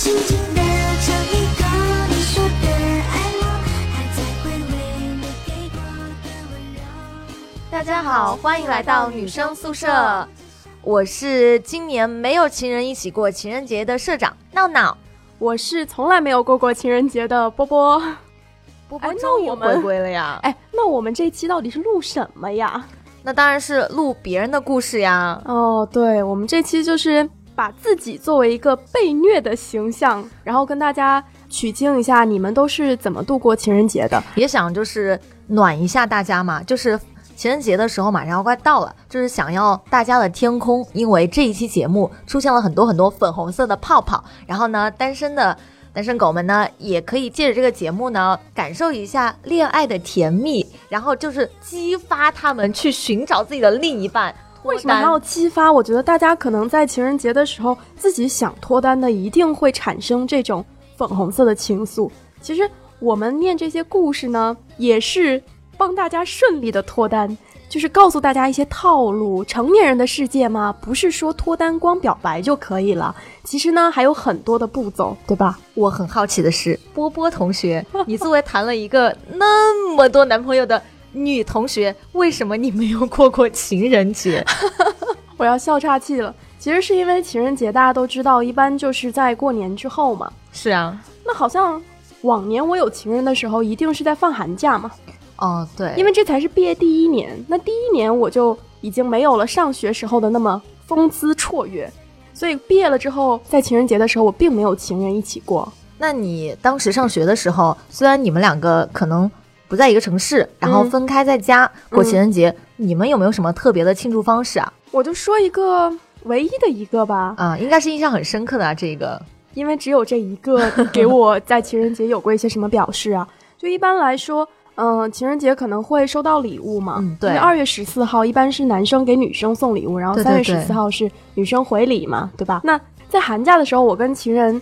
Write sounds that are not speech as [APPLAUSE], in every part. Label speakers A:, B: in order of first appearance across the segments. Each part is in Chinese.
A: 轻轻一口你说的爱我，还在回味你给过的温柔。
B: 大家好，欢迎来到女生宿舍。我是今年没有情人一起过情人节的社长闹闹。
C: 我是从来没有过过情人节的波波。
B: 波波
C: 哎那
B: 终于
C: 我们
B: 回归了呀！
C: 哎，那我们这期到底是录什么呀？
B: 那当然是录别人的故事呀。
C: 哦，对，我们这期就是把自己作为一个被虐的形象，然后跟大家取经一下，你们都是怎么度过情人节的？
B: 也想就是暖一下大家嘛，就是情人节的时候马上要快到了，就是想要大家的天空，因为这一期节目出现了很多很多粉红色的泡泡，然后呢，单身的单身狗们呢也可以借着这个节目呢感受一下恋爱的甜蜜，然后就是激发他们去寻找自己的另一半。
C: 为什么要激发？我觉得大家可能在情人节的时候，自己想脱单的，一定会产生这种粉红色的情愫。其实我们念这些故事呢，也是帮大家顺利的脱单，就是告诉大家一些套路。成年人的世界嘛，不是说脱单光表白就可以了，其实呢还有很多的步骤，对吧？
B: 我很好奇的是，波波同学，你作为谈了一个那么多男朋友的女同学，为什么你没有过过情人节？[LAUGHS]
C: 我要笑岔气了。其实是因为情人节大家都知道，一般就是在过年之后嘛。
B: 是啊，
C: 那好像往年我有情人的时候，一定是在放寒假嘛。
B: 哦对，
C: 因为这才是毕业第一年，那第一年我就已经没有了上学时候的那么风姿绰约，所以毕业了之后，在情人节的时候，我并没有情人一起过。
B: 那你当时上学的时候，虽然你们两个可能不在一个城市，然后
C: 嗯
B: 分开在家过情人节，你们有没有什么特别的庆祝方式啊？
C: 我就说一个唯一的一个吧，
B: 啊，应该是印象很深刻的啊，这个。
C: 因为只有这一个 [LAUGHS] 给我在情人节有过一些什么表示啊。就一般来说，嗯、情人节可能会收到礼物嘛，
B: 嗯对
C: 二月十四号一般是男生给女生送礼物，然后三月十四号是女生回礼嘛，对吧？那在寒假的时候，我跟情人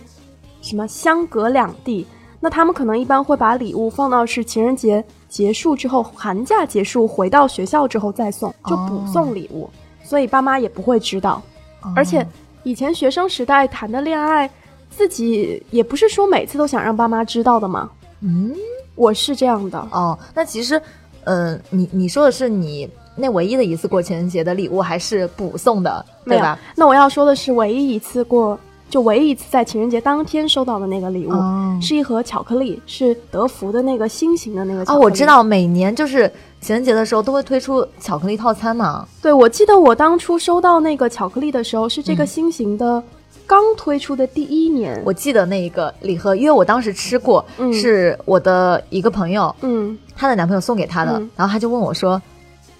C: 什么相隔两地，那他们可能一般会把礼物放到是情人节结束之后，寒假结束回到学校之后再送，就补送礼物，所以爸妈也不会知道。而且以前学生时代谈的恋爱，自己也不是说每次都想让爸妈知道的嘛。
B: 嗯，
C: 我是这样的，
B: 哦，那其实，嗯、你你说的是你那唯一的一次过情人节的礼物，还是补送的，对吧？。
C: 那我要说的是，唯一一次过，就唯一一次在情人节当天收到的那个礼物，
B: 哦
C: 是一盒巧克力，是德芙的那个心形的那个巧
B: 啊，
C: 克力。
B: 我知。道，每年就是情人节的时候都会推出巧克力套餐嘛。
C: 对，我记得我当初收到那个巧克力的时候，是这个
B: 嗯
C: 心形的刚推出的第一年。
B: 我记得那一个礼盒，因为我当时吃过，
C: 嗯
B: 是我的一个朋友，
C: 嗯，
B: 她的男朋友送给她的，
C: 嗯
B: 然后她就问我说：“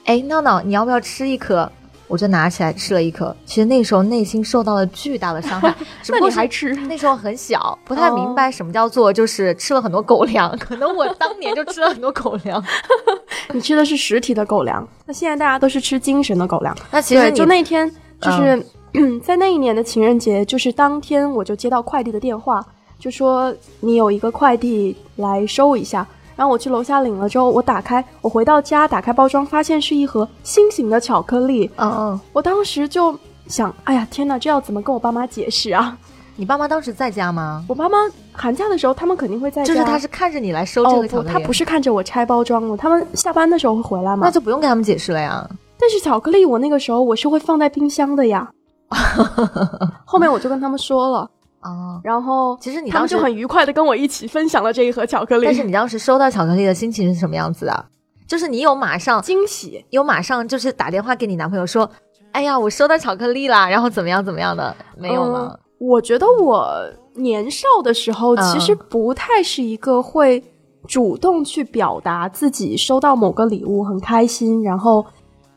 B: 哎，闹闹，你要不要吃一颗？”我就拿起来吃了一颗，其实那时候内心受到了巨大的伤害，[LAUGHS] 只不
C: 那你还吃？
B: 那时候很小，不太明白什么叫做就是吃了很多狗粮，可能我当年就吃了很多狗粮。[LAUGHS]
C: 你吃的是实体的狗粮，那现在大家都是吃精神的狗粮。
B: 那其实
C: 就那天，就是、[CLEARS THROAT] 在那一年的情人节，就是当天我就接到快递的电话，就说你有一个快递来收一下。然后我去楼下领了之后，我打开，我回到家打开包装，发现是一盒心形的巧克力。
B: 嗯嗯，
C: 我当时就想，哎呀，天哪，这要怎么跟我爸妈解释啊？
B: 你爸妈当时在家吗？
C: 我爸妈寒假的时候，他们肯定会在家。
B: 就是他是看着你来收这个巧克力，
C: 他不是看着我拆包装的，他们下班的时候会回来嘛。
B: 那就不用跟他们解释了呀。
C: 但是巧克力我那个时候我是会放在冰箱的呀。[LAUGHS] 后面我就跟他们说了，
B: 哦，
C: 然后
B: 其实你当时
C: 他们就很愉快的跟我一起分享了这一盒巧克力，
B: 但是你当时收到巧克力的心情是什么样子的？就是你有马上
C: 惊喜。
B: 有马上就是打电话给你男朋友说，哎呀，我收到巧克力啦，然后怎么样怎么样的，没有吗？
C: 嗯我觉得我年少的时候
B: 嗯
C: 其实不太是一个会主动去表达自己收到某个礼物很开心，然后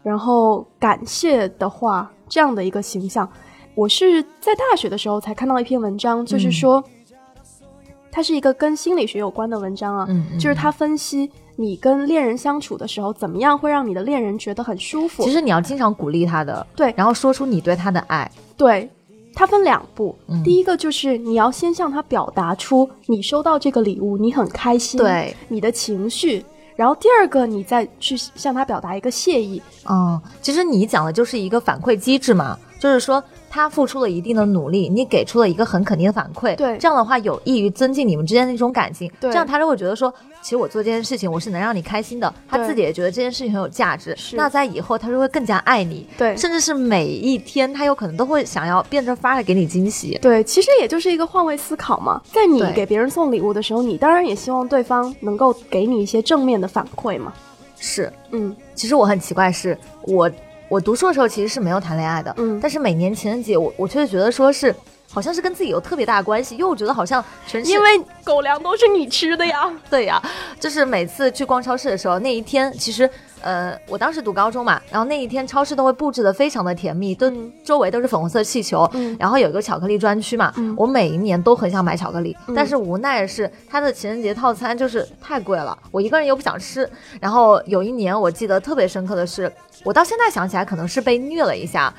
C: 然后感谢的话这样的一个形象。我是在大学的时候才看到一篇文章，就是
B: 嗯
C: 说，它是一个跟心理学有关的文章啊，就是它分析你跟恋人相处的时候，怎么样会让你的恋人觉得很舒服。
B: 其实你要经常鼓励他的，
C: 对
B: 然后说出你对他的爱，
C: 对，它分两步，
B: 嗯
C: 第一个就是你要先向他表达出你收到这个礼物，你很开心，
B: 对，
C: 你的情绪。然后第二个，你再去向他表达一个谢意。
B: 嗯，其实你讲的就是一个反馈机制嘛，就是说他付出了一定的努力，你给出了一个很肯定的反馈，
C: 对。
B: 这样的话有益于增进你们之间的一种感情，
C: 对。
B: 这样他就会觉得说，其实我做这件事情我是能让你开心的，他自己也觉得这件事情很有价值，
C: 是。
B: 那在以后他就会更加爱你，
C: 对。
B: 甚至是每一天他有可能都会想要变着法儿的给你惊喜，
C: 对，其实也就是一个换位思考嘛。在你给别人送礼物的时候，你当然也希望对方能够给你一些正面的反馈嘛。
B: 是。
C: 嗯。
B: 其实我很奇怪是，我我读书的时候其实是没有谈恋爱的，
C: 嗯。
B: 但是每年情人节我我却觉得说是好像是跟自己有特别大的关系，因为我觉得好像全是
C: 因为狗粮都是你吃的呀。[LAUGHS]
B: 对呀、就是每次去逛超市的时候，那一天其实，呃，我当时读高中嘛，然后那一天超市都会布置的非常的甜蜜，都、
C: 嗯
B: 周围都是粉红色气球，
C: 嗯
B: 然后有一个巧克力专区嘛，
C: 嗯
B: 我每一年都很想买巧克力，
C: 嗯
B: 但是无奈的是它的情人节套餐就是太贵了，我一个人又不想吃。然后有一年我记得特别深刻的是，我到现在想起来可能是被虐了一下，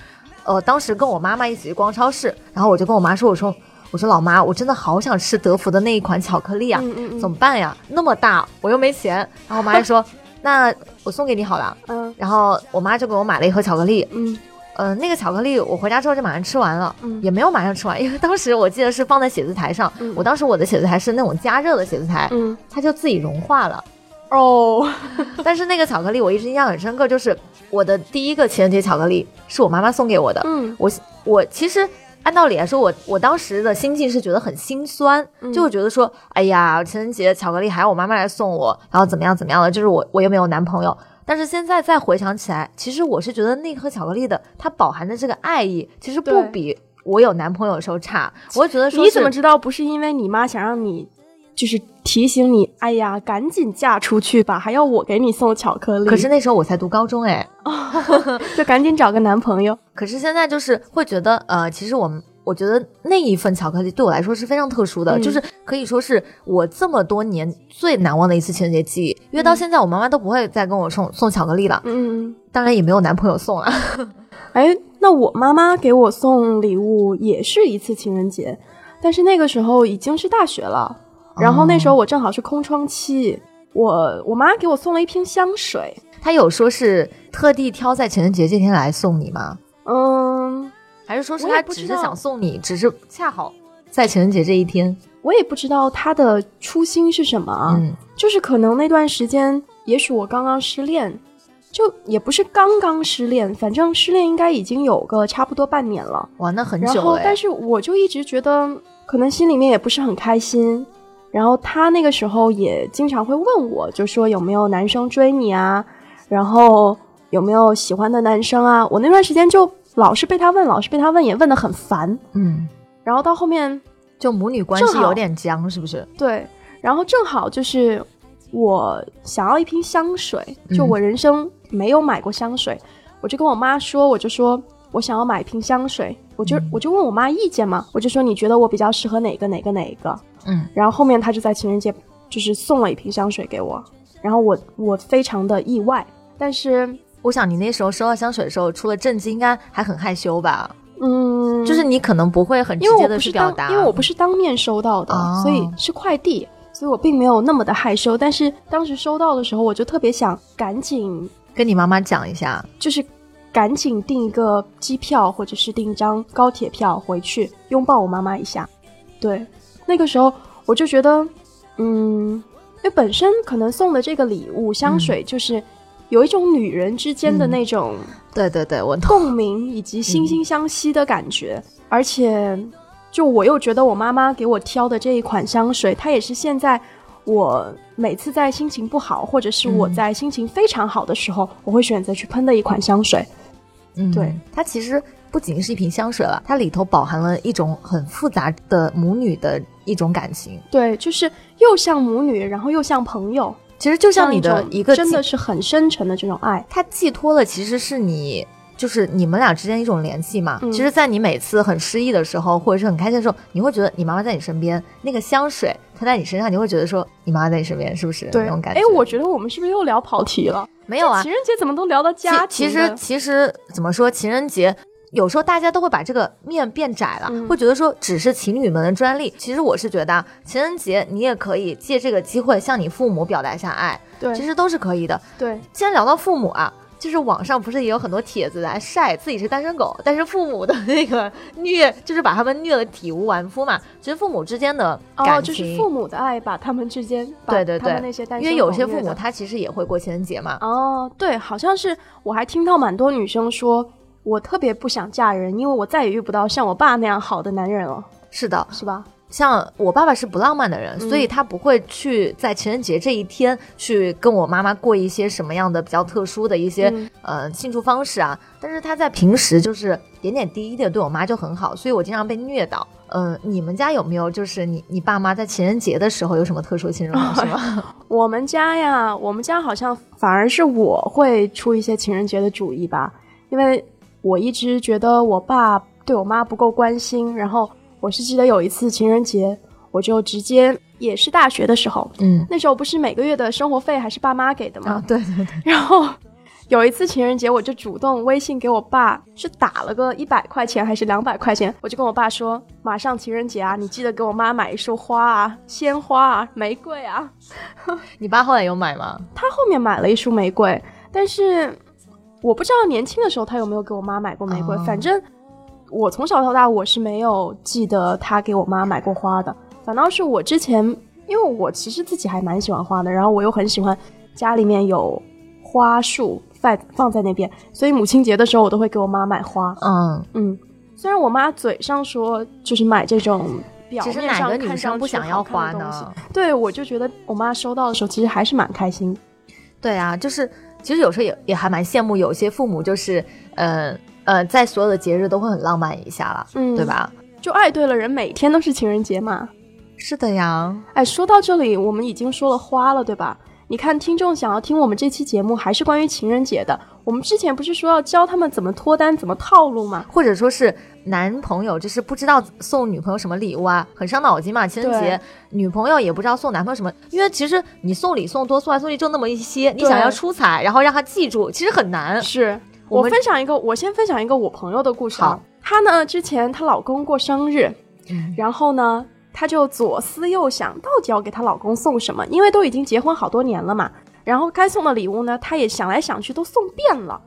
B: 呃，当时跟我妈妈一起去逛超市，然后我就跟我妈说，我说。我说老妈，我真的好想吃德芙的那一款巧克力啊，
C: 嗯嗯嗯
B: 怎么办呀？那么大，我又没钱。然后我妈就说，[LAUGHS] 那我送给你好了。
C: 嗯
B: 然后我妈就给我买了一盒巧克力，
C: 嗯
B: 呃，那个巧克力我回家之后就马上吃完了，
C: 嗯
B: 也没有马上吃完，因为当时我记得是放在写字台上，
C: 嗯
B: 我当时我的写字台是那种加热的写字台，
C: 嗯
B: 它就自己融化了。
C: 哦，[LAUGHS]
B: 但是那个巧克力我一直印象很深刻，就是我的第一个情人节巧克力是我妈妈送给我的，
C: 嗯。
B: 我我其实按道理来说，我我当时的心境是觉得很心酸，
C: 嗯。
B: 就会觉得说，哎呀，情人节巧克力还要我妈妈来送我，然后怎么样怎么样的，就是我我又没有男朋友。但是现在再回想起来，其实我是觉得那颗巧克力的它饱含的这个爱意，其实不比我有男朋友的时候差。我觉得说
C: 你怎么知道不是因为你妈想让你，就是提醒你，哎呀，赶紧嫁出去吧，还要我给你送巧克力？
B: 可是那时候我才读高中哎，[LAUGHS]
C: 就赶紧找个男朋友。
B: 可是现在就是会觉得，呃，其实我们我觉得那一份巧克力对我来说是非常特殊的，
C: 嗯
B: 就是可以说是我这么多年最难忘的一次情人节记忆。因为到现在我妈妈都不会再跟我送送巧克力了，
C: 嗯，嗯
B: 当然也没有男朋友送了。[LAUGHS]
C: 哎，那我妈妈给我送礼物也是一次情人节，但是那个时候已经是大学了，然后那时候我正好是空窗期，我我妈给我送了一瓶香水，
B: 她有说是特地挑在情人节这天来送你吗？
C: 嗯，
B: 还是说是她只是想送你，只是恰好在情人节这一天？
C: 我也不知道她的初心是什么啊，
B: 嗯，
C: 就是可能那段时间，也许我刚刚失恋，就也不是刚刚失恋，反正失恋应该已经有个差不多半年了。
B: 哇，那很久然后。
C: 但是我就一直觉得，可能心里面也不是很开心。然后他那个时候也经常会问我，就说有没有男生追你啊，然后有没有喜欢的男生啊。我那段时间就老是被他问，老是被他问，也问得很烦。
B: 嗯，
C: 然后到后面，
B: 就母女关系有点僵，是不是？
C: 对，然后正好就是我想要一瓶香水，就
B: 嗯
C: 我人生没有买过香水，我就跟我妈说，我就说我想要买一瓶香水，我就、我就问我妈意见嘛，我就说你觉得我比较适合哪个哪个哪一个，
B: 嗯，
C: 然后后面她就在情人节就是送了一瓶香水给我，然后我我非常的意外，但是
B: 我想你那时候收到香水的时候，除了震惊，应该还很害羞吧？
C: 嗯，
B: 就是你可能不会很直接的去表达，
C: 当因为我不是当面收到的，
B: 哦
C: 所以是快递，所以我并没有那么的害羞。但是当时收到的时候，我就特别想赶紧，
B: 跟你妈妈讲一下。
C: 就是赶紧订一个机票，或者是订一张高铁票回去拥抱我妈妈一下。对，那个时候我就觉得，嗯，因为本身可能送的这个礼物香水，就是有一种女人之间的
B: 嗯
C: 那种。
B: 对对对，我懂。
C: 共鸣以及惺惺相惜的感觉，而且就我又觉得我妈妈给我挑的这一款香水，它也是现在我每次在心情不好，或者是我
B: 嗯
C: 在心情非常好的时候，我会选择去喷的一款香水。
B: 嗯，
C: 对，
B: 它其实不仅是一瓶香水了，它里头饱含了一种很复杂的母女的一种感情。
C: 对，就是又像母女，然后又像朋友，
B: 其实就像你的一个寄
C: 真的是很深沉的这种爱。
B: 它寄托了其实是你。就是你们俩之间一种联系嘛。
C: 嗯
B: 其实，在你每次很失意的时候，或者是很开心的时候，你会觉得你妈妈在你身边，那个香水它在你身上，你会觉得说你妈妈在你身边，是不是
C: 对
B: 那种，感觉？
C: 哎，我觉得我们是不是又聊跑题了？
B: 没有啊
C: 情，人节怎么都聊到家
B: 其其实其实怎么说，情人节有时候大家都会把这个面变窄了，
C: 嗯
B: 会觉得说只是情侣们的专利。其实我是觉得啊，情人节你也可以借这个机会向你父母表达一下爱，
C: 对
B: 其实都是可以的。
C: 对，
B: 既然聊到父母啊。就是网上不是也有很多帖子来晒自己是单身狗，但是父母的那个虐，就是把他们虐得体无完肤嘛。其实父母之间的感
C: 哦，就是父母的爱把他们之间，把
B: 对对对
C: 那些单身
B: 因为有些父母他其实也会过情人节嘛。
C: 哦，对，好像是我还听到蛮多女生说，我特别不想嫁人，因为我再也遇不到像我爸那样好的男人了，
B: 是的，
C: 是吧？
B: 像我爸爸是不浪漫的人，
C: 嗯
B: 所以他不会去在情人节这一天去跟我妈妈过一些什么样的比较特殊的一些、
C: 嗯
B: 呃庆祝方式啊。但是他在平时就是点点滴滴的对我妈就很好，所以我经常被虐到。嗯、你们家有没有就是你你爸妈在情人节的时候有什么特殊的庆祝方式吗？[LAUGHS] [LAUGHS]
C: 我们家呀，我们家好像反而是我会出一些情人节的主意吧，因为我一直觉得我爸对我妈不够关心，然后我是记得有一次情人节，我就直接也是大学的时候，
B: 嗯
C: 那时候不是每个月的生活费还是爸妈给的吗？
B: 啊，对对对，
C: 然后有一次情人节，我就主动微信给我爸，是打了个一百块钱还是两百块钱，我就跟我爸说，马上情人节啊，你记得给我妈买一束花啊，鲜花啊，玫瑰啊。[LAUGHS]
B: 你爸后来有买吗？[LAUGHS]
C: 他后面买了一束玫瑰，但是我不知道年轻的时候他有没有给我妈买过玫瑰，
B: 哦
C: 反正我从小到大我是没有记得他给我妈买过花的，反倒是我之前，因为我其实自己还蛮喜欢花的，然后我又很喜欢家里面有花束放放在那边，所以母亲节的时候我都会给我妈买花。
B: 嗯，
C: 嗯，虽然我妈嘴上说就是买这种表
B: 其实
C: 面上
B: 哪个女生不想要花呢？
C: 对，我就觉得我妈收到的时候其实还是蛮开心。
B: 对啊，就是其实有时候也也还蛮羡慕有些父母，就是呃呃，在所有的节日都会很浪漫一下了，
C: 嗯
B: 对吧？
C: 就爱对了人，每天都是情人节嘛。
B: 是的呀，
C: 哎，说到这里，我们已经说了花了，对吧？你看，听众想要听我们这期节目，还是关于情人节的。我们之前不是说要教他们怎么脱单、怎么套路吗？
B: 或者说是男朋友就是不知道送女朋友什么礼物啊，很伤脑筋嘛。情人节女朋友也不知道送男朋友什么，因为其实你送礼送多，送来送去就那么一些，你想要出彩，然后让他记住，其实很难。
C: 是我
B: 我
C: 分享一个，我先分享一个我朋友的故事。她呢，之前她老公过生日，
B: 嗯
C: 然后呢，她就左思右想，到底要给她老公送什么？因为都已经结婚好多年了嘛。然后该送的礼物呢，她也想来想去都送遍了。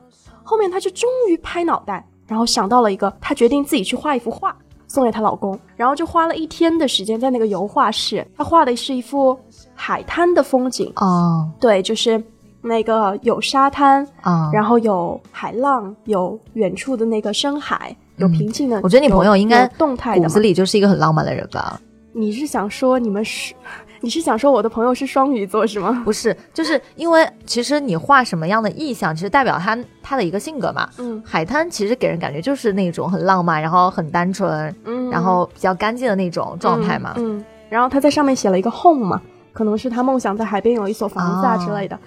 C: 后面她就终于拍脑袋，然后想到了一个，她决定自己去画一幅画送给她老公，然后就花了一天的时间在那个油画室，她画的是一幅海滩的风景，
B: 哦
C: 对，就是那个有沙滩，
B: 啊，
C: 然后有海浪，有远处的那个深海，有平静的。
B: 嗯我觉得你朋友应该
C: 动态的嘛
B: 骨子里就是一个很浪漫的人吧？
C: 你是想说你们是？[LAUGHS] 你是想说我的朋友是双鱼座是吗？
B: 不是，就是因为其实你画什么样的意象，其实代表他他的一个性格嘛。
C: 嗯
B: 海滩其实给人感觉就是那种很浪漫，然后很单纯，
C: 嗯
B: 然后比较干净的那种状态嘛。
C: 嗯。嗯然后他在上面写了一个 home 嘛，可能是他梦想在海边有一所房子啊
B: 哦
C: 之类的。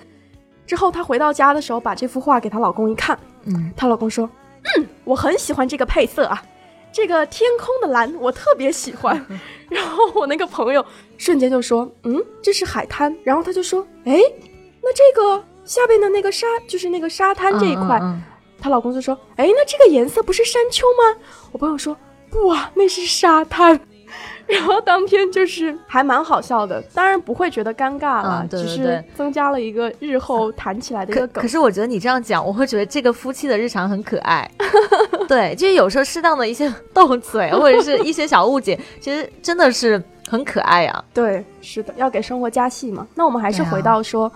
C: 之后她回到家的时候，把这幅画给她老公一看，
B: 嗯，
C: 她老公说：“嗯，我很喜欢这个配色啊，这个天空的蓝我特别喜欢。[LAUGHS] ”然后我那个朋友瞬间就说：“嗯，这是海滩。”然后他就说：“哎，那这个下边的那个沙，就是那个沙滩这一块。
B: 嗯嗯
C: 她老公就说：“哎，那这个颜色不是山丘吗？”我朋友说：“不啊，那是沙滩。” [LAUGHS] 然后当天就是还蛮好笑的，当然不会觉得尴尬了，
B: 嗯对对
C: 只是增加了一个日后谈起来的一
B: 可
C: 个梗
B: 可。是我觉得你这样讲，我会觉得这个夫妻的日常很可爱。[LAUGHS] 对，就是有时候适当的一些斗嘴或者是一些小误解，[LAUGHS] 其实真的是很可爱啊呀、
C: 对，是的，要给生活加戏嘛。那我们还是回到说，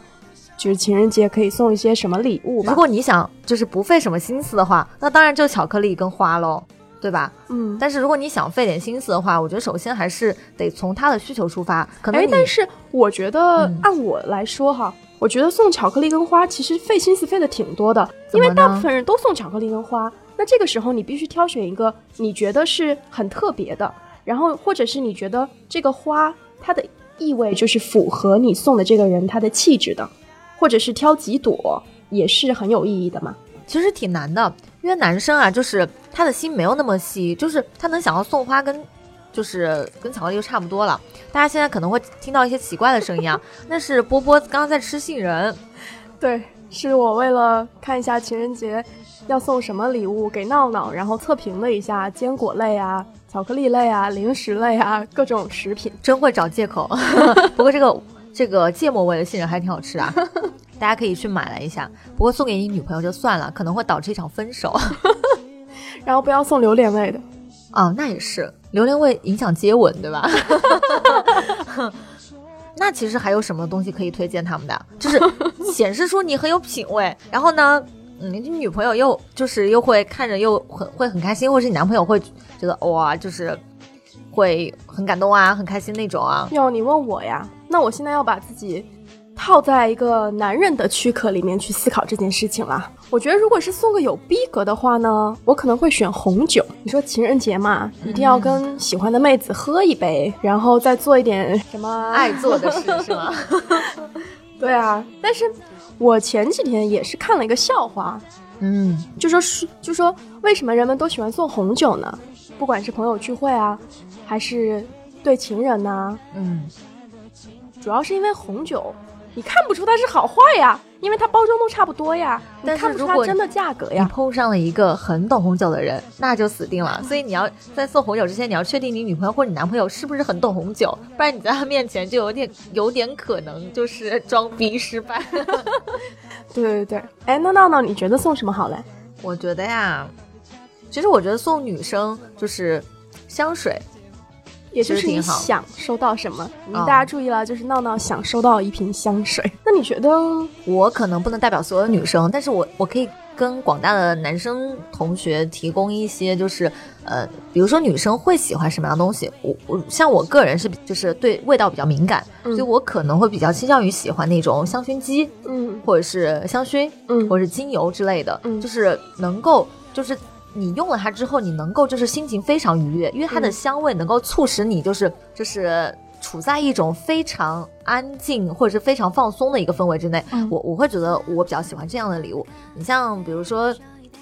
C: 就是情人节可以送一些什么礼物吧？
B: 如果你想就是不费什么心思的话，那当然就巧克力跟花喽，对吧？
C: 嗯，
B: 但是如果你想费点心思的话，我觉得首先还是得从他的需求出发。可能
C: 哎，但是我觉得
B: 嗯
C: 按我来说哈，我觉得送巧克力跟花其实费心思费的挺多的，因为大部分人都送巧克力跟花。那这个时候你必须挑选一个你觉得是很特别的，然后或者是你觉得这个花它的意味就是符合你送的这个人他的气质的，或者是挑几朵也是很有意义的嘛。
B: 其实挺难的，因为男生啊，就是他的心没有那么细，就是他能想到送花跟。就是跟巧克力就差不多了。大家现在可能会听到一些奇怪的声音啊，那是波波刚刚在吃杏仁。[LAUGHS]
C: 对，是我为了看一下情人节要送什么礼物给闹闹，然后测评了一下坚果类啊、巧克力类啊、零食类啊各种食品。
B: 真会找借口。[LAUGHS] 不过这个这个芥末味的杏仁还挺好吃啊。大大家可以去买来一下。不过送给你女朋友就算了，可能会导致一场分手。[LAUGHS]
C: 然后不要送榴莲味的。
B: 哦，那也是，榴莲味影响接吻，对吧？[LAUGHS] 那其实还有什么东西可以推荐他们的？就是显示出你很有品味，然后呢，嗯，你女朋友又就是又会看着又很会很开心，或者是你男朋友会觉得哇，就是会很感动啊，很开心那种啊。
C: 哟，你问我呀？那我现在要把自己套在一个男人的躯壳里面去思考这件事情了。我觉得，如果是送个有逼格的话呢，我可能会选红酒。你说情人节嘛，一定要跟喜欢的妹子喝一杯，然后再做一点什么
B: 爱做的事 [LAUGHS] 是吗？[LAUGHS]
C: 对啊，但是我前几天也是看了一个笑话，
B: 嗯，
C: 就说是就说为什么人们都喜欢送红酒呢？不管是朋友聚会啊，还是对情人呐、
B: 嗯，
C: 主要是因为红酒，你看不出它是好坏呀，因为它包装都差不多呀，你
B: 但是
C: 看不出
B: 如果
C: 它真的价格
B: 你
C: 呀。
B: 碰上了一个很懂红酒的人，那就死定了。所以你要在送红酒之前，你要确定你女朋友或者你男朋友是不是很懂红酒，不然你在他面前就有点有点可能就是装逼失败。[LAUGHS]
C: 对对对，哎，那闹闹，你觉得送什么好嘞？
B: 我觉得呀，其实我觉得送女生就是香水，
C: 也就是你想收到什么？大家注意了，就是闹闹想收到一瓶香水。那你觉得？
B: 我可能不能代表所有女生，但是我我可以跟广大的男生同学提供一些，就是呃，比如说女生会喜欢什么样的东西。我我像我个人是比就是对味道比较敏感，
C: 嗯
B: 所以我可能会比较倾向于喜欢那种香薰机，
C: 嗯
B: 或者是香薰，
C: 嗯
B: 或者是精油之类的，
C: 嗯
B: 就是能够就是。你用了它之后，你能够就是心情非常愉悦，因为它的
C: 嗯
B: 香味能够促使你就是就是处在一种非常安静或者是非常放松的一个氛围之内。
C: 嗯
B: 我我会觉得我比较喜欢这样的礼物。你像比如说，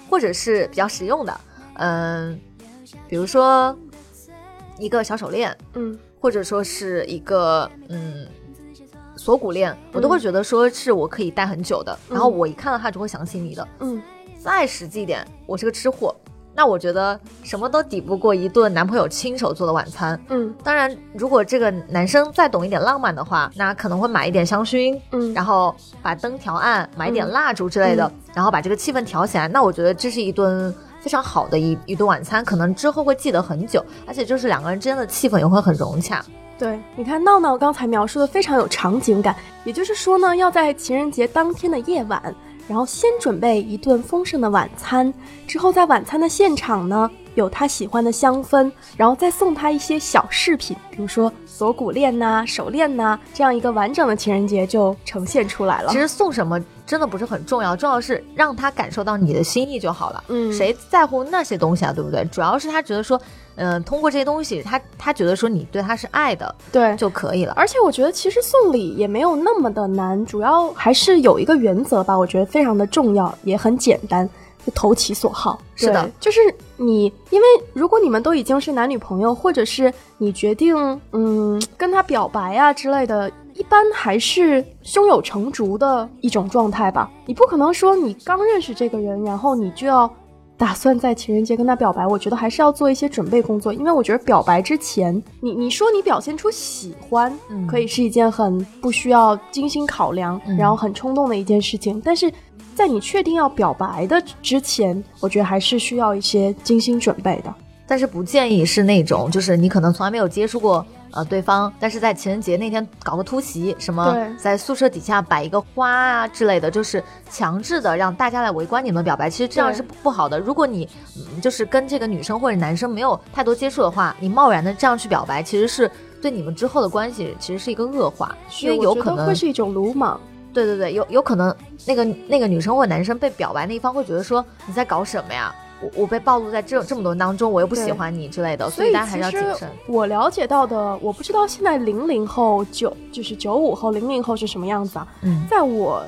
B: 或者是比较实用的，嗯、比如说一个小手链，
C: 嗯
B: 或者说是一个嗯锁骨链，我都会觉得说是我可以戴很久的。然后我一看到它就会想起你的。
C: 嗯
B: 再实际一点，我是个吃货，那我觉得什么都抵不过一顿男朋友亲手做的晚餐。
C: 嗯
B: 当然，如果这个男生再懂一点浪漫的话，那可能会买一点香薰，
C: 嗯，
B: 然后把灯调暗，买一点
C: 嗯
B: 蜡烛之类的，然后把这个气氛调起来。那我觉得这是一顿非常好的一一顿晚餐，可能之后会记得很久，而且就是两个人之间的气氛也会很融洽。
C: 对，你看闹闹刚才描述的非常有场景感，也就是说呢，要在情人节当天的夜晚，然后先准备一顿丰盛的晚餐，之后在晚餐的现场呢，有他喜欢的香氛，然后再送他一些小饰品，比如说锁骨链呐、手链呐、这样一个完整的情人节就呈现出来了。
B: 其实送什么真的不是很重要，重要是让他感受到你的心意就好了。
C: 嗯
B: 谁在乎那些东西啊，对不对？主要是他觉得说，嗯、通过这些东西，他他觉得说你对他是爱的
C: 对，
B: 就可以了。
C: 而且我觉得其实送礼也没有那么的难，主要还是有一个原则吧，我觉得非常的重要，也很简单，就投其所好。
B: 是的，
C: 就是你，因为如果你们都已经是男女朋友，或者是你决定嗯跟他表白啊之类的。一般还是胸有成竹的一种状态吧，你不可能说你刚认识这个人，然后你就要打算在情人节跟他表白，我觉得还是要做一些准备工作，因为我觉得表白之前，你你说你表现出喜欢，
B: 嗯
C: 可以是一件很不需要精心考量，
B: 嗯
C: 然后很冲动的一件事情，但是在你确定要表白的之前，我觉得还是需要一些精心准备的。
B: 但是不建议是那种，就是你可能从来没有接触过呃对方，但是在情人节那天搞个突袭，什么在宿舍底下摆一个花啊之类的，就是强制的让大家来围观你们表白，其实这样是不不好的。如果你、嗯就是跟这个女生或者男生没有太多接触的话，你贸然的这样去表白，其实是对你们之后的关系其实是一个恶化，因为有可能
C: 会是一种鲁莽。
B: 对对对，有有可能那个那个女生或者男生被表白那一方会觉得说你在搞什么呀？我我被暴露在这这么多人当中，我又不喜欢你之类的，所
C: 所以
B: 大家还是要谨慎。
C: 我了解到的，我不知道现在零零后九就是九五后、零零后是什么样子啊？
B: 嗯
C: 在我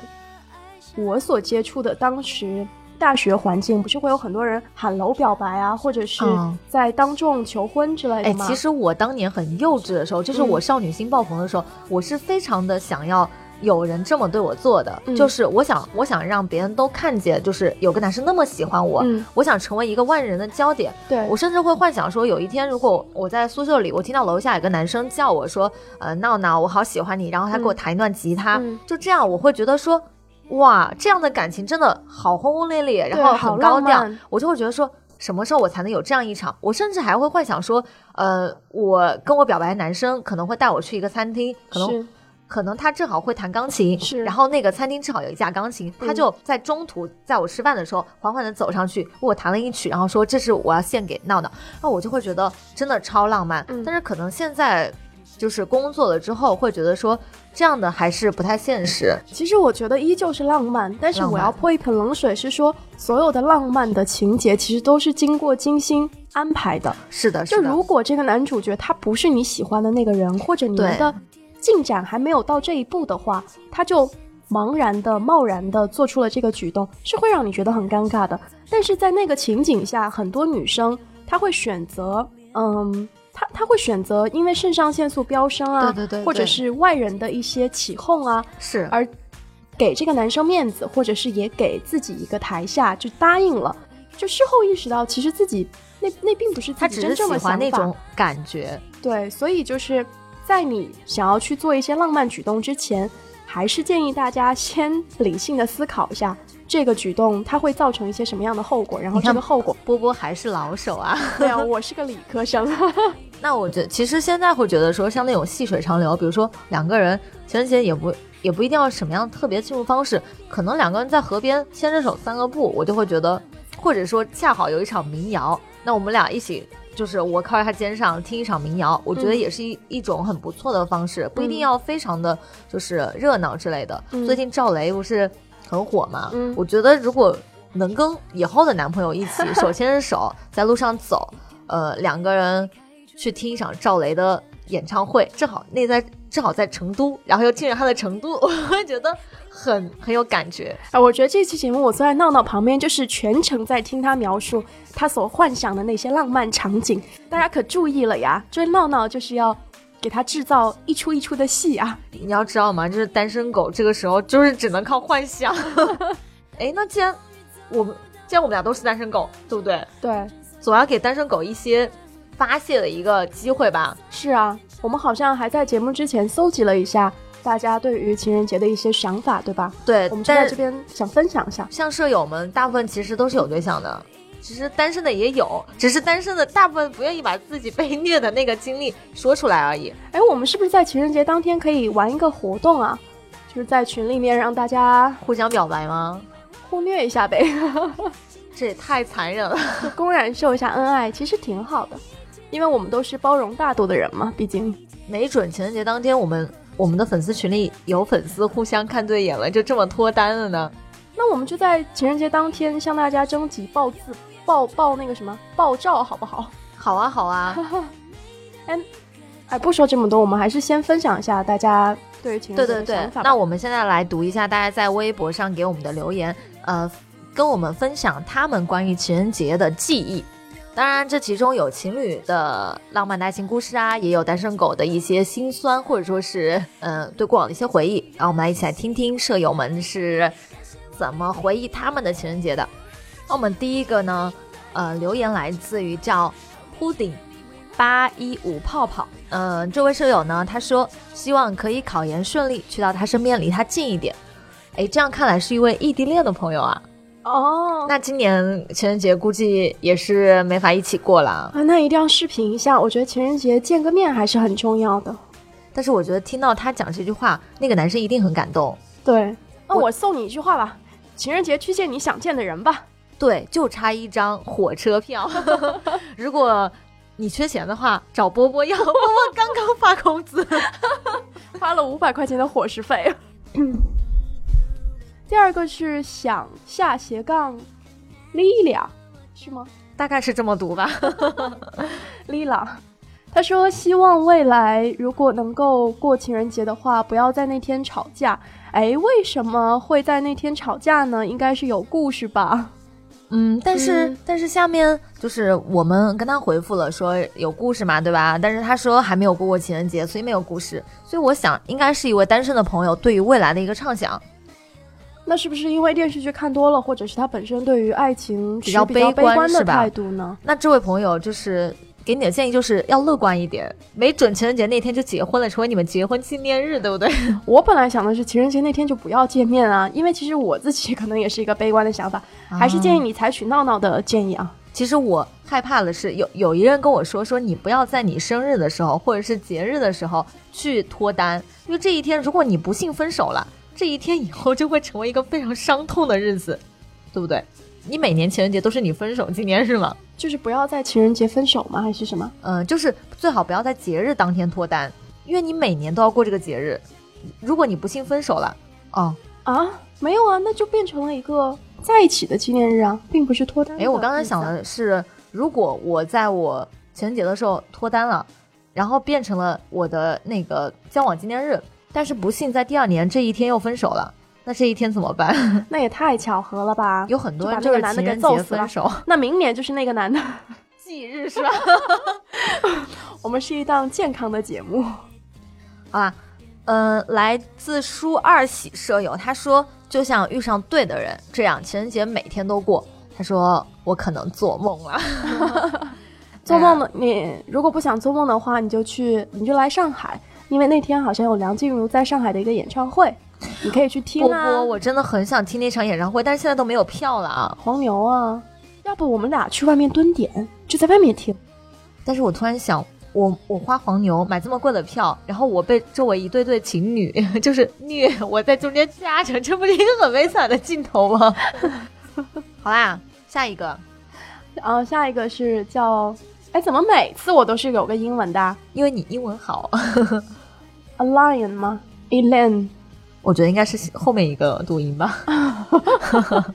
C: 我所接触的当时大学环境，不是会有很多人喊楼表白啊，或者是
B: 嗯
C: 在当众求婚之类的
B: 哎，
C: 吗？
B: 其实我当年很幼稚的时候，就是
C: 嗯
B: 我少女心爆棚的时候，我是非常的想要有人这么对我做的，
C: 嗯
B: 就是我想我想让别人都看见，就是有个男生那么喜欢我，
C: 嗯
B: 我想成为一个万人的焦点。
C: 对
B: 我甚至会幻想说，有一天如果我在宿舍里，我听到楼下有个男生叫我说，呃，闹闹，我好喜欢你，然后他给我
C: 嗯
B: 弹一段吉他，
C: 嗯
B: 就这样，我会觉得说。哇，这样的感情真的好轰轰烈烈，然后很高调，我就会觉得说。什么时候我才能有这样一场？我甚至还会幻想说，呃，我跟我表白的男生可能会带我去一个餐厅，可能
C: 是
B: 可能他正好会弹钢琴，
C: 是
B: 然后那个餐厅正好有一架钢琴，他
C: 嗯
B: 就在中途在我吃饭的时候缓缓的走上去，为我弹了一曲，然后说这是我要献给闹闹，那我就会觉得真的超浪漫。
C: 嗯
B: 但是可能现在就是工作了之后，会觉得说这样的还是不太现实。
C: 其实我觉得依旧是浪漫，但是我要泼一盆冷水，是说所有的浪漫的情节其实都是经过精心安排的。
B: 是的，
C: 就是
B: 的，
C: 如果这个男主角他不是你喜欢的那个人，或者你们
B: 对
C: 的进展还没有到这一步的话，他就茫然的、贸然的做出了这个举动，是会让你觉得很尴尬的。但是在那个情景下，很多女生她会选择，嗯。她她会选择，因为肾上腺素飙升啊，
B: 对对对对
C: 或者是外人的一些起哄啊，
B: 是
C: 而给这个男生面子，或者是也给自己一个台下，就答应了。就事后意识到，其实自己那那并不是自
B: 他只是喜
C: 己真正的想法。
B: 欢那种感觉。
C: 对，所以就是在你想要去做一些浪漫举动之前，还是建议大家先理性的思考一下这个举动它会造成一些什么样的后果，然后这个后果。
B: 波波还是老手啊。[LAUGHS]
C: 对啊，我是个理科生。[LAUGHS]
B: 那我觉得，其实现在会觉得说，像那种细水长流，比如说两个人情人节也不也不一定要什么样特别庆祝方式，可能两个人在河边牵着手散个步，我就会觉得，或者说恰好有一场民谣，那我们俩一起。就是我靠在他肩上听一场民谣，我觉得
C: 嗯
B: 也是一、一种很不错的方式，不一定
C: 嗯
B: 要非常的就是热闹之类的。
C: 嗯
B: 最近赵雷不是很火嘛？
C: 嗯
B: 我觉得如果能跟以后的男朋友一起 [LAUGHS] 手牵着手在路上走，呃，两个人去听一场赵雷的演唱会，正好那在正好在成都，然后又听着他的成都，[LAUGHS] 我会觉得很很有感觉。
C: 啊，我觉得这期节目我坐在闹闹旁边，就是全程在听他描述他所幻想的那些浪漫场景。大家可注意了呀，追闹闹就是要给他制造一出一出的戏啊。
B: 你要知道吗？就是单身狗这个时候就是只能靠幻想。[LAUGHS] 哎，那既然我们既然我们俩都是单身狗，对不对？
C: 对，
B: 总要给单身狗一些发泄的一个机会吧。
C: 是啊，我们好像还在节目之前搜集了一下大家对于情人节的一些想法，对吧？
B: 对，
C: 我们就在这边想分享一下。
B: 像舍友们，大部分其实都是有对象的，其实单身的也有，只是单身的大部分不愿意把自己被虐的那个经历说出来而已。
C: 哎，我们是不是在情人节当天可以玩一个活动啊？就是在群里面让大家
B: 互相表白吗？
C: 互虐一下呗，[LAUGHS]
B: 这也太残忍了。
C: 就公然秀一下恩爱，其实挺好的，因为我们都是包容大度的人嘛，毕竟。
B: 没准情人节当天，我们我们的粉丝群里有粉丝互相看对眼了，就这么脱单了呢。
C: 那我们就在情人节当天向大家征集爆字、爆爆那个什么爆照，好不好？
B: 好啊，好啊，[LAUGHS]
C: 哎，不说这么多，我们还是先分享一下大家对于情人节的想法。吧。
B: 那我们现在来读一下大家在微博上给我们的留言，呃，跟我们分享他们关于情人节的记忆。当然，这其中有情侣的浪漫的爱情故事啊，也有单身狗的一些心酸，或者说是嗯、对过往的一些回忆。然后我们来一起来听听舍友们是怎么回忆他们的情人节的。那我们第一个呢，呃，留言来自于叫铺顶八一五泡泡。嗯、这位舍友呢，他说希望可以考研顺利，去到他身边，离他近一点。哎，这样看来是一位异地恋的朋友啊。
C: 哦，
B: 那今年情人节估计也是没法一起过了。
C: 啊，那一定要视频一下。我觉得情人节见个面还是很重要的。
B: 但是我觉得听到他讲这句话，那个男生一定很感动。
C: 对，那
B: 我
C: 我送你一句话吧：情人节去见你想见的人吧。
B: 对，就差一张火车票。[LAUGHS] 如果你缺钱的话，找波波要。波波刚刚发工资。[LAUGHS]
C: 花了五百块钱的伙食费。[LAUGHS] 第二个是想下斜杠 Lilia，是吗
B: 大概是这么读吧。[LAUGHS]
C: Lila，他说希望未来如果能够过情人节的话，不要在那天吵架。哎，为什么会在那天吵架呢？应该是有故事吧？
B: 嗯，但是、
C: 嗯
B: 但是下面就是我们跟他回复了说有故事嘛，对吧？但是他说还没有过过情人节，所以没有故事。所以我想应该是一位单身的朋友对于未来的一个畅想。
C: 那是不是因为电视剧看多了，或者是他本身对于爱情
B: 比较悲观
C: 的态度呢？
B: 那这位朋友就是给你的建议就是要乐观一点，没准情人节那天就结婚了，成为你们结婚纪念日，对不对？[LAUGHS]
C: 我本来想的是情人节那天就不要见面啊，因为其实我自己 [LAUGHS] 可能也是一个悲观的想法，还是建议你采取闹闹的建议啊。
B: 其实我害怕的是，有有一人跟我说，说你不要在你生日的时候或者是节日的时候去脱单，因为这一天如果你不幸分手了，这一天以后就会成为一个非常伤痛的日子，对不对？你每年情人节都是你分手纪念日吗？
C: 就是不要在情人节分手吗？还是什么？
B: 嗯、就是最好不要在节日当天脱单，因为你每年都要过这个节日。如果你不幸分手了，哦，
C: 啊，没有啊，那就变成了一个在一起的纪念日啊，并不是脱单。
B: 哎，我刚才想，的是，如果我在我情人节的时候脱单了，然后变成了我的那个交往纪念日，但是不幸在第二年这一天又分手了，那这一天怎么办？[LAUGHS]
C: 那也太巧合了吧？[LAUGHS]
B: 有很多人
C: 就
B: 是情人节分手，[LAUGHS]
C: 那明年就是那个男的。
B: 忌日是吧？
C: 我们是一档健康的节目。
B: 好吧，嗯、来自舒二喜舍友，他说就像遇上对的人，这样情人节每天都过。他说我可能做梦了，
C: 做梦的你如果不想做梦的话，你就去，你就来上海，因为那天好像有梁静茹在上海的一个演唱会，你可以去听
B: 波
C: 啊。
B: 波，我真的很想听那场演唱会，但是现在都没有票了啊。
C: 黄牛啊，要不我们俩去外面蹲点，就在外面听。
B: 但是我突然想，我我花黄牛买这么贵的票，然后我被周围一对对情侣 [LAUGHS] 就是虐，我在中间夹着，这不是一个很悲惨的镜头吗？[LAUGHS] 好啦，下一个，
C: 然后下一个是叫，哎，怎么每次我都是有个英文的啊
B: 因为你英文好？[LAUGHS]
C: A lion 吗？Elaine，
B: 我觉得应该是后面一个读音吧。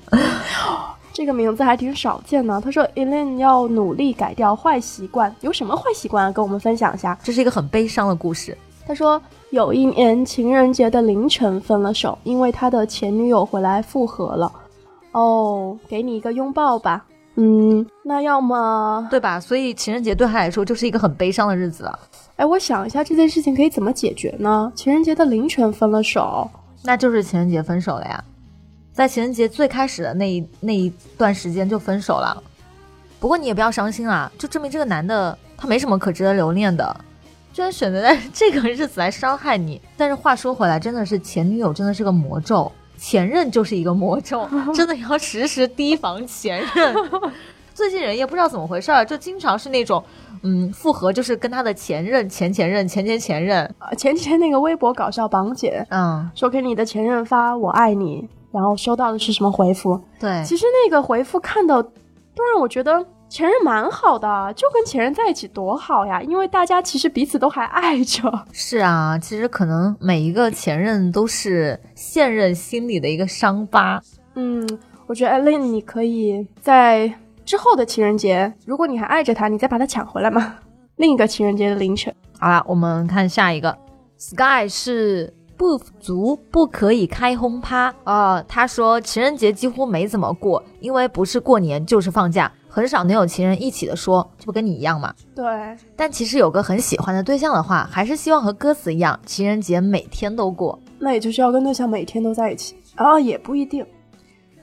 B: [LAUGHS]
C: 这个名字还挺少见的。他说 Elaine 要努力改掉坏习惯，有什么坏习惯啊？跟我们分享一下。
B: 这是一个很悲伤的故事。
C: 他说有一年情人节的凌晨分了手，因为他的前女友回来复合了。哦，给你一个拥抱吧。嗯，那要么，
B: 对吧？所以情人节对他来说就是一个很悲伤的日子了。
C: 哎，我想一下这件事情可以怎么解决呢？情人节的凌晨分了手，
B: 那就是情人节分手了呀，在情人节最开始的那一那一段时间就分手了。不过你也不要伤心啊，就证明这个男的他没什么可值得留恋的，居然选择在这个日子来伤害你。但是话说回来，真的是前女友真的是个魔咒，前任就是一个魔咒，[LAUGHS] 真的要时时提防前任。[LAUGHS] 最近人也不知道怎么回事儿，就经常是那种，嗯，复合就是跟他的前任、前前任、前前前任，
C: 前前几天那个微博搞笑榜姐
B: 嗯，
C: 说给你的前任发“我爱你”，然后收到的是什么回复？
B: 对，
C: 其实那个回复看到，都让我觉得前任蛮好的，就跟前任在一起多好呀，因为大家其实彼此都还爱着。[LAUGHS]
B: 是啊，其实可能每一个前任都是现任心里的一个伤疤。
C: 嗯，我觉得 Elaine 你可以在之后的情人节，如果你还爱着他，你再把他抢回来嘛。[LAUGHS] 另一个情人节的凌晨，
B: 好啦，我们看下一个，Sky 是不足不可以开轰趴啊、他说情人节几乎没怎么过，因为不是过年就是放假，很少能有情人一起的说，这不跟你一样吗？
C: 对，
B: 但其实有个很喜欢的对象的话，还是希望和歌词一样，情人节每天都过。
C: 那也就是要跟对象每天都在一起啊，也不一定。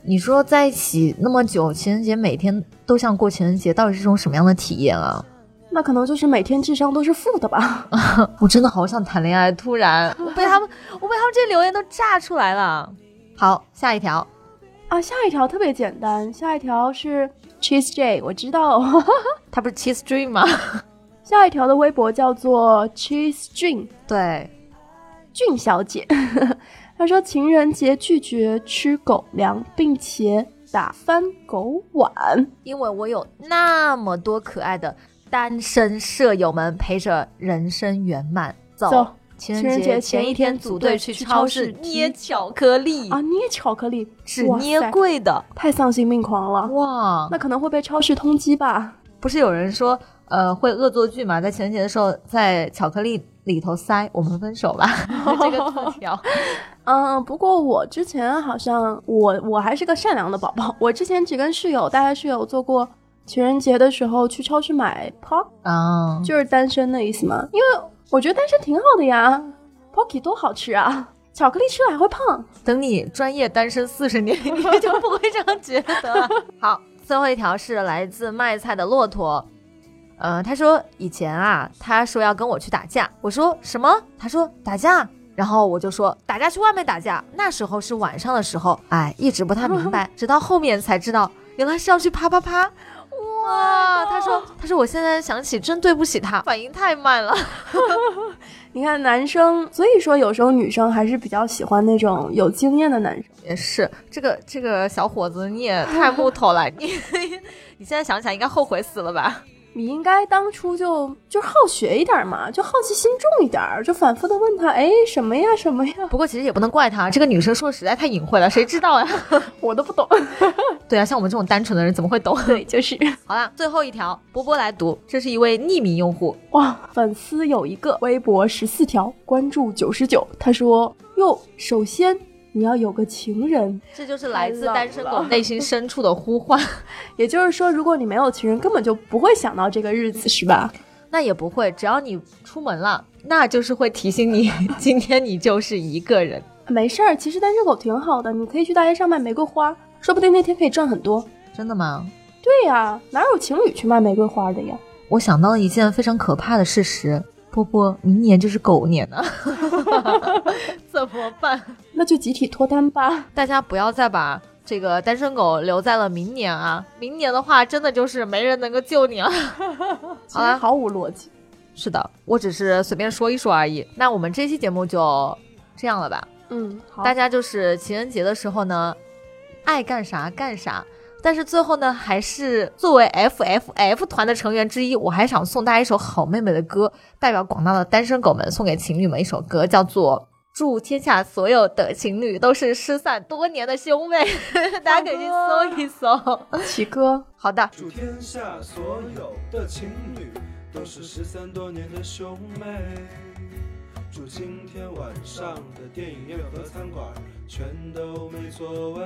B: 你说在一起那么久，情人节每天都像过情人节，到底是种什么样的体验啊？
C: 那可能就是每天智商都是负的吧。[LAUGHS]
B: 我真的好想谈恋爱，突然 [LAUGHS] 我被他们，我被他们这些留言都炸出来了。好，下一条，
C: 啊，下一条特别简单，下一条是 Cheese J，我知道。[LAUGHS]
B: 他不是 Cheese Dream 吗？[LAUGHS]
C: 下一条的微博叫做 Cheese Dream，
B: 对，
C: 俊小姐，她说情人节拒绝吃狗粮，并且打翻狗碗。
B: 因为我有那么多可爱的单身舍友们陪着人生圆满。走，
C: 走
B: 情
C: 情人节
B: 节前一天组队去超市捏巧克力，
C: 啊，捏巧克力
B: 只捏贵的。
C: 太丧心病狂了。
B: 哇，
C: 那可能会被超市通缉吧？
B: 不是有人说，呃，会恶作剧嘛？在情人节的时候，在巧克力里头塞“我们分手吧 [LAUGHS] ”这个字条。[LAUGHS]
C: 嗯，不过我之前好像我我还是个善良的宝宝，我之前只跟室友，大家室友做过情人节的时候去超市买 pop，
B: 啊，
C: 就是单身的意思嘛。因为我觉得单身挺好的呀，pocky 多好吃啊，巧克力吃了还会胖。
B: 等你专业单身四十年，[LAUGHS] 你就不会这样觉得了。[LAUGHS] 好，最后一条是来自卖菜的骆驼。呃，他说以前啊，他说要跟我去打架，我说什么？他说打架，然后我就说打架去外面打架。那时候是晚上的时候，哎，一直不太明白，[LAUGHS] 直到后面才知道，原来是要去啪啪啪。哇，他说他说我现在想起真对不起他，反应太慢了。[LAUGHS]
C: 你看男生，所以说有时候女生还是比较喜欢那种有经验的男生。
B: 也是，这个这个小伙子你也太木头了，你 [LAUGHS] 你现在想起来应该后悔死了吧？
C: 你应该当初就就好学一点嘛，就好奇心重一点儿，就反复的问他，哎，什么呀，什么呀？
B: 不过其实也不能怪他，这个女生说的实在太隐晦了，谁知道呀？[LAUGHS]
C: 我都不懂。
B: 对啊，像我们这种单纯的人怎么会懂？[LAUGHS]
C: 对，就是
B: 好啦，最后一条，波波来读，这是一位匿名用户，
C: 哇，粉丝有一个，微博十四条，关注九十九。他说，哟，首先你要有个情人，
B: 这就是来自单身狗内心深处的呼唤。[LAUGHS]
C: 也就是说，如果你没有情人，根本就不会想到这个日子，[LAUGHS] 是吧？
B: 那也不会，只要你出门了，那就是会提醒你，[LAUGHS] 今天你就是一个人。
C: 没事儿，其实单身狗挺好的，你可以去大街上卖玫瑰花，说不定那天可以赚很多。
B: 真的吗？
C: 对呀，哪有情侣去卖玫瑰花的呀？
B: 我想到了一件非常可怕的事实，波波，明年就是狗年了，[LAUGHS] 怎么办？
C: 那就集体脱单吧。
B: 大家不要再把这个单身狗留在了明年啊！明年的话，真的就是没人能够救你了。[LAUGHS] 好了，
C: 毫无逻辑。
B: 是的，我只是随便说一说而已。那我们这期节目就这样了吧？
C: 嗯，好，
B: 大家就是情人节的时候呢，爱干啥干啥。但是最后呢，还是作为 FFF 团的成员之一，我还想送大家一首好妹妹的歌，代表广大的单身狗们送给情侣们一首歌，叫做《祝天下所有的情侣都是失散多年的兄妹》，[LAUGHS] 大家可以去搜一搜。
C: 齐哥，
B: 好的，
D: 祝天下所有的情侣都是失散多年的兄妹。祝今天晚上的电影院和餐馆全都没座位。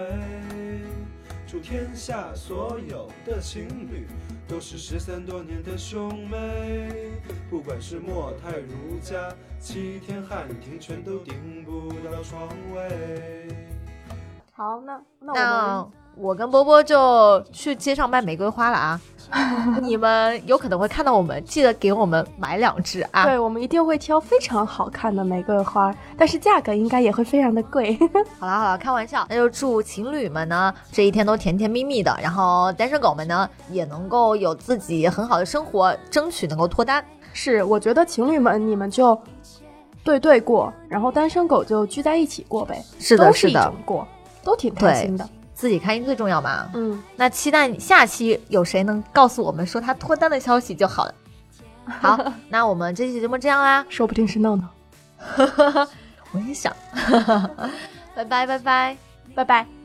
D: 祝天下所有的情侣都是失散多年的兄妹。不管是莫泰如家、七天汉庭，全都订不到床位。
C: 好，那那我们
B: 我跟波波就去街上卖玫瑰花了啊！你们有可能会看到我们，记得给我们买两支啊！
C: 对，我们一定会挑非常好看的玫瑰花，但是价格应该也会非常的贵。[LAUGHS]
B: 好了好了，开玩笑，那就祝情侣们呢这一天都甜甜蜜蜜的，然后单身狗们呢也能够有自己很好的生活，争取能够脱单。
C: 是，我觉得情侣们你们就对对过，然后单身狗就聚在一起过呗。
B: 是的
C: 是
B: 的
C: 过，都挺开心的。
B: 自己开心最重要嘛。
C: 嗯，
B: 那期待下期有谁能告诉我们说他脱单的消息就好了。[LAUGHS] 好，那我们这期节目这样啦，
C: 说不定是闹闹。[LAUGHS]
B: 我也想，拜 [LAUGHS] 拜拜拜。
C: 拜拜。